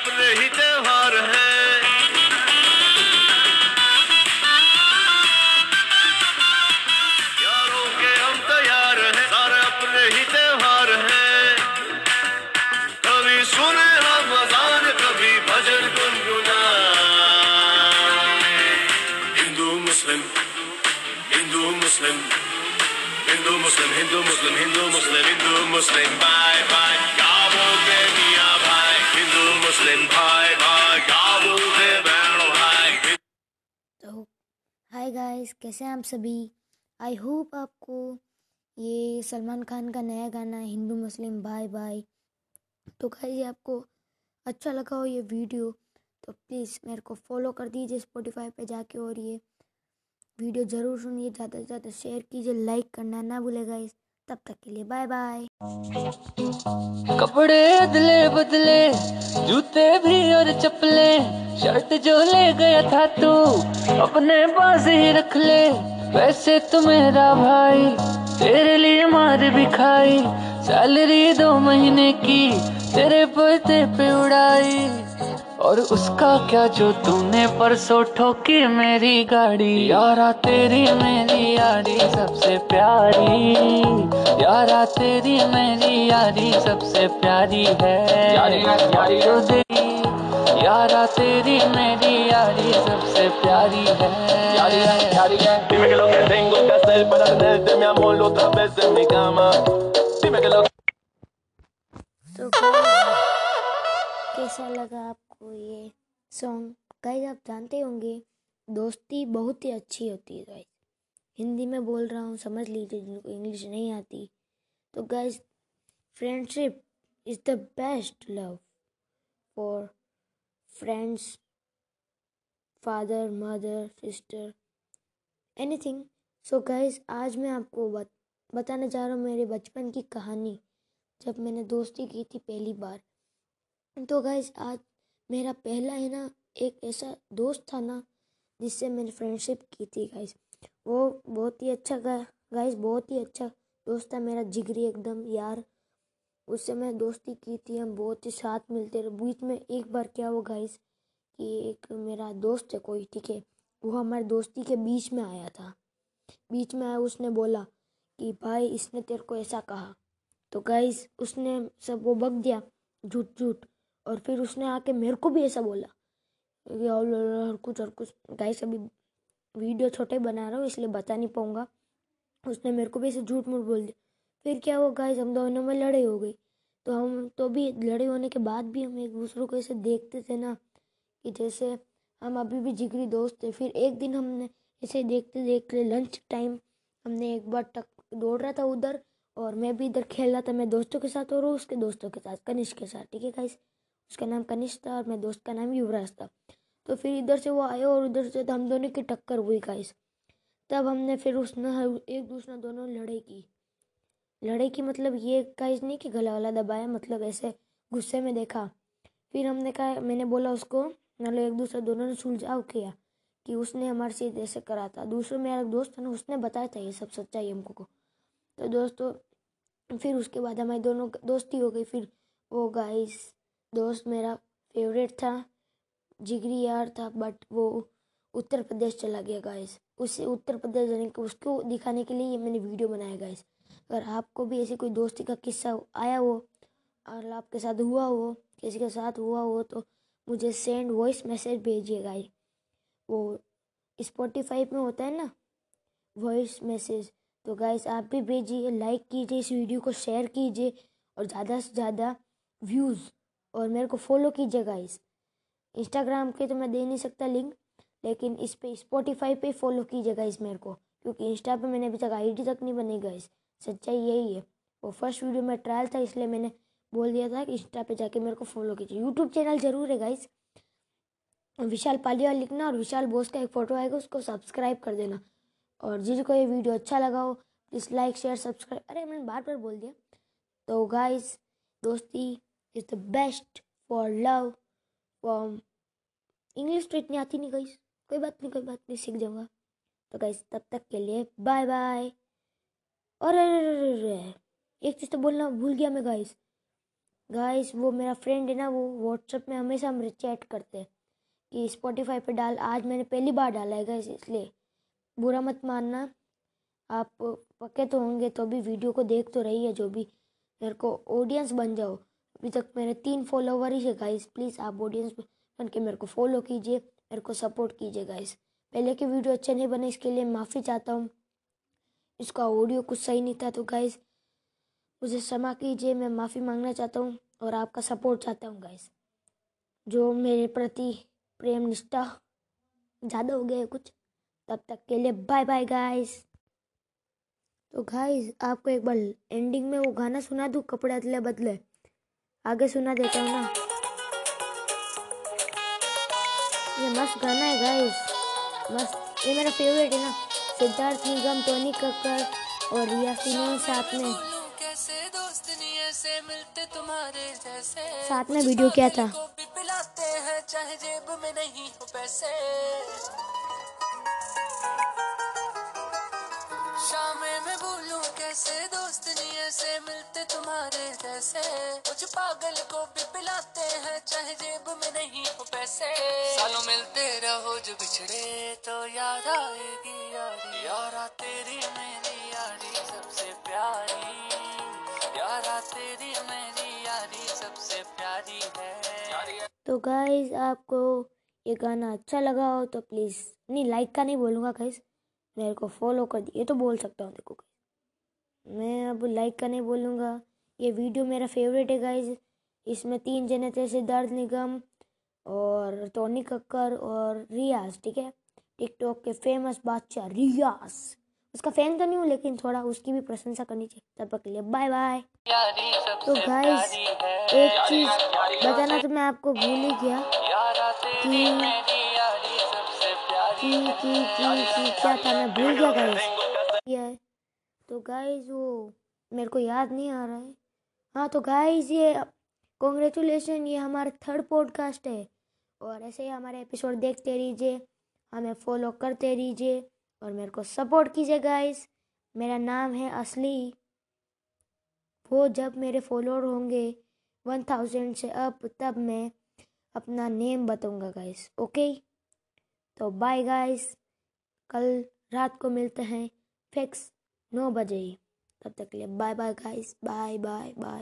अपने ही त्योहार है। यारों के हम तैयार हैं, सारे अपने ही त्योहार हैं। कभी सुने हम अजान, कभी भजन गुनगुनाए। हिंदू, मुस्लिम हिंदू मुस्लिम हिंदू मुस्लिम हिंदू मुस्लिम हिंदू मुस्लिम हिंदू, मुस्लिम, बाय बाय क्या बोलते तो हाय गाइस कैसे हैं आप सभी? आई होप आपको ये सलमान खान का नया गाना है हिंदू मुस्लिम भाई भाई तो गाइस आपको अच्छा लगा हो ये वीडियो तो प्लीज़ मेरे को फॉलो कर दीजिए स्पॉटिफाई पे जाके और ये वीडियो ज़रूर सुनिए, ज़्यादा से ज़्यादा शेयर कीजिए लाइक करना ना भूले गाइस तब तक के लिए बाय बाय। कपड़े अदले बदले, जूते भी और चप्पले, शर्ट जो ले गया था तू, अपने पास ही रख ले, वैसे तो मेरा भाई, तेरे लिए मार भी खाई, सैलरी दो महीने की तेरे पते पे उड़ाई और उसका क्या जो तूने परसों ठोकी मेरी गाड़ी। यारा तेरी मेरी यारी सबसे प्यारी यारा तेरी मेरी यारी सबसे प्यारी है। यारी यारी जो तेरी यारा तेरी मेरी यारी सबसे प्यारी है। यारी यारी Dime que lo que tengo que hacer para tenerte, mi amor, otra vez en mi cama. Dime que lo guys, कैसा लगा आपको ये सॉन्ग गाइस आप जानते होंगे दोस्ती बहुत ही अच्छी होती है गाइस हिंदी में बोल रहा हूँ समझ लीजिए जिनको इंग्लिश नहीं आती. तो guys friendship is the best love for friends father mother sister anything so guys आज मैं आपको बत, बताने जा रहा हूँ मेरे बचपन की कहानी. जब मैंने दोस्ती की थी पहली बार। तो गाइस आज मेरा पहला है ना, एक ऐसा दोस्त था ना, जिससे मैंने फ्रेंडशिप की थी गाइस वो बहुत ही अच्छा गाइस बहुत ही अच्छा दोस्त था मेरा, जिगरी एकदम यार। उससे मैं दोस्ती की थी, हम बहुत ही साथ मिलते रहे। बीच में एक बार क्या हुआ गाइस कि एक मेरा दोस्त है कोई, ठीक है? वो हमारी दोस्ती के बीच में आया था। बीच में आया, उसने बोला कि, भाई, इसने तेरे को ऐसा कहा। तो गाइस उसने सब वो बक दिया झूठ झूठ और फिर उसने आके मेरे को भी ऐसा बोला। और कुछ और कुछ। गाइस अभी वीडियो छोटे बना रहा हूँ, इसलिए बता नहीं पाऊँगा। उसने मेरे को भी ऐसे झूठ मूठ बोल दिया। फिर क्या हुआ गाइस हम दोनों में लड़ाई हो गई। तो हम तो भी लड़ाई होने के बाद भी हम एक दूसरे को ऐसे देखते थे ना, कि जैसे हम अभी भी जिगरी दोस्त थे। फिर एक दिन हमने ऐसे देखते देखते लंच टाइम हमने एक बार टक, दौड़ रहा था उधर। और मैं भी इधर खेल रहा था, मैं दोस्तों के साथ और उसके दोस्तों के साथ, कनिष्क के साथ, ठीक है गाइस उसका नाम कनिष्क था और मेरे दोस्त का नाम युवराज था। तो फिर इधर से वो आए और उधर से तो हम दोनों की टक्कर हुई गाइस तब हमने फिर उसने, एक दूसरे दोनों लड़ाई की। लड़ाई की मतलब ये गाइस नहीं कि गला वाला दबाया मतलब ऐसे गुस्से में देखा। फिर हमने कहा, मैंने बोला उसको मतलब एक दूसरे दोनों ने सुलझाव किया कि उसने हमारे से ऐसे करा था। दूसरा मेरा दोस्त था ना, उसने बताया था ये सब सच्चाई हमको को। तो दोस्तों फिर उसके बाद हमारी दोनों दोस्ती हो गई। फिर वो गाइस दोस्त मेरा फेवरेट था, जिगरी यार था बट वो उत्तर प्रदेश चला गया गाइस उसे उत्तर प्रदेश जाने को, उसको दिखाने के लिए ये मैंने वीडियो बनाया गाइस अगर आपको भी ऐसी कोई दोस्ती का किस्सा आया हो, और आपके साथ हुआ हो, किसी के साथ हुआ हो तो मुझे सेंड वॉइस मैसेज भेजिए गाइस वो स्पॉटिफाई में होता है ना वॉइस मैसेज तो गाइस आप भी भेजिए लाइक कीजिए, इस वीडियो को शेयर कीजिए और ज़्यादा से ज़्यादा व्यूज़ और मेरे को फॉलो कीजिए गाइस इंस्टाग्राम के तो मैं दे नहीं सकता लिंक लेकिन इस पे स्पॉटिफाई पे फॉलो कीजिए गाइस मेरे को, क्योंकि इंस्टा पे मैंने अभी तक आईडी तक नहीं बनी गाइस सच्चाई यही है। वो फ़र्स्ट वीडियो में ट्रायल था, इसलिए मैंने बोल दिया था कि इंस्टा पे जाके मेरे को फॉलो कीजिए। यूट्यूब चैनल ज़रूर है गाइस विशाल पालिया लिखना और विशाल बोस का एक फ़ोटो आएगा, उसको सब्सक्राइब कर देना। और जिसको ये वीडियो अच्छा लगा हो प्लीज़ लाइक शेयर सब्सक्राइब अरे मैंने बार बार बोल दिया। तो गाइस दोस्ती is the best for love for English तो इतनी आती नहीं गाइस कोई बात नहीं, कोई बात नहीं, सीख जाऊँगा। तो गाइस तब तक के लिए बाय बाय और एक चीज़ तो बोलना भूल गया मैं गाइस गाइस वो मेरा फ्रेंड है ना, वो व्हाट्सएप में हमेशा हम चैट करते हैं कि स्पॉटिफाई पे डाल। आज मैंने पहली बार डाला है गाइस इसलिए। बुरा मत मानना। आप पक्के तो होंगे तो भी वीडियो को देख तो रही है जो भी। मेरे को ऑडियंस बन जाओ। अभी तक मेरे तीन फॉलोवर ही है गाइस प्लीज़ आप ऑडियंस बन के मेरे को फॉलो कीजिए, मेरे को सपोर्ट कीजिए गाइस पहले के वीडियो अच्छे नहीं बने, इसके लिए माफ़ी चाहता हूँ। इसका ऑडियो कुछ सही नहीं था तो गाइस मुझे क्षमा कीजिए, मैं माफ़ी मांगना चाहता हूँ और आपका सपोर्ट चाहता हूँ गाइस जो मेरे प्रति प्रेम, निष्ठा, ज़्यादा हो गया है कुछ तब तक के लिए बाय बाय गाइस तो गाइस आपको एक बार एंडिंग में वो गाना सुना दूँ कपड़े अदले बदले? आगे सुना देता हूँ ना? ये मस्त गाना है गाइस मस्त ये मेरा फेवरेट है ना? सिद्धार्थ निगम टोनी कक्कर और रिया सिन्हा साथ में। साथ में वीडियो किया था। चाहे जेब में नहीं हो पैसे। कैसे दोस्त नहीं ऐसे मिलते तुम्हारे जैसे। कुछ पागल को भी पिलाते हैं, चाहे जेब में नहीं हो पैसे। सालों मिलते रहो जो बिछड़े तो याद आएगी यारी। यारा तेरी मेरी यारी सबसे प्यारी। यारा तेरी मेरी यारी सबसे प्यारी है। तो गाइस आपको ये गाना अच्छा लगा हो तो प्लीज़ नहीं लाइक का नहीं बोलूँगा गाइस मेरे को फॉलो कर दिए तो बोल सकता हूँ देखो। मैं अब लाइक का नहीं बोलूँगा। ये वीडियो मेरा फेवरेट है गाइज़ इसमें तीन जने थे सिद्धार्थ निगम और टोनी कक्कर और रियाज ठीक है? टिकटॉक के फ़ेमस बादशाह रियाज। उसका फ़ैन तो नहीं हूँ लेकिन थोड़ा उसकी भी प्रशंसा करनी चाहिए। तब तक लिए बाय बाय तो गाइस एक चीज़ बताना तो मैं आपको भूल ही गया कि क्या था? मैं भूल गया गाइस किया है तो गाइज़ वो मेरे को याद नहीं आ रहा है। हाँ तो गाइज़ ये कॉन्ग्रेचुलेसन ये हमारा थर्ड पॉडकास्ट है। और ऐसे ही हमारे एपिसोड देखते रहिए, हमें फॉलो करते रहिए और मेरे को सपोर्ट कीजिए गाइस मेरा नाम है असली। वो जब मेरे फॉलोअर होंगे वन थाउज़ेंड से अप तब मैं अपना नेम बताऊँगा गाइस ओके तो बाय गाइस कल रात को मिलते हैं। फिक्स नौ बजे ही तब तक के लिए bye bye guys bye bye bye